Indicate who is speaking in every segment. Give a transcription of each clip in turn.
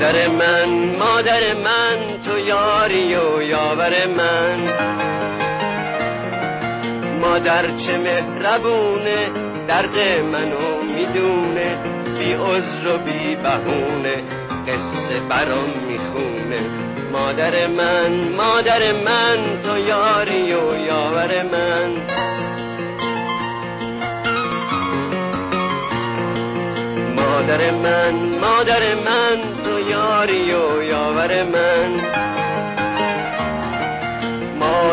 Speaker 1: مادر من مادر من تو یاری و یاور من. مادر چه مهربونه درد منو می‌دونه بی عذر و بی بهونه قصه برام می‌خونه. مادر من مادر من تو یاری و یاور من. مادر من مادر من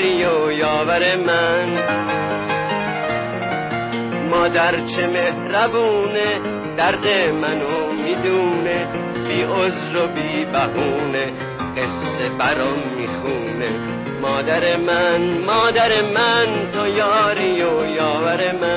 Speaker 1: یاری و یاور من. مادر چه مهربونه درد منو می‌دونه بی عذر و بی بهونه قصه برام می‌خونه. مادر من مادر من تو یاری و یاور من.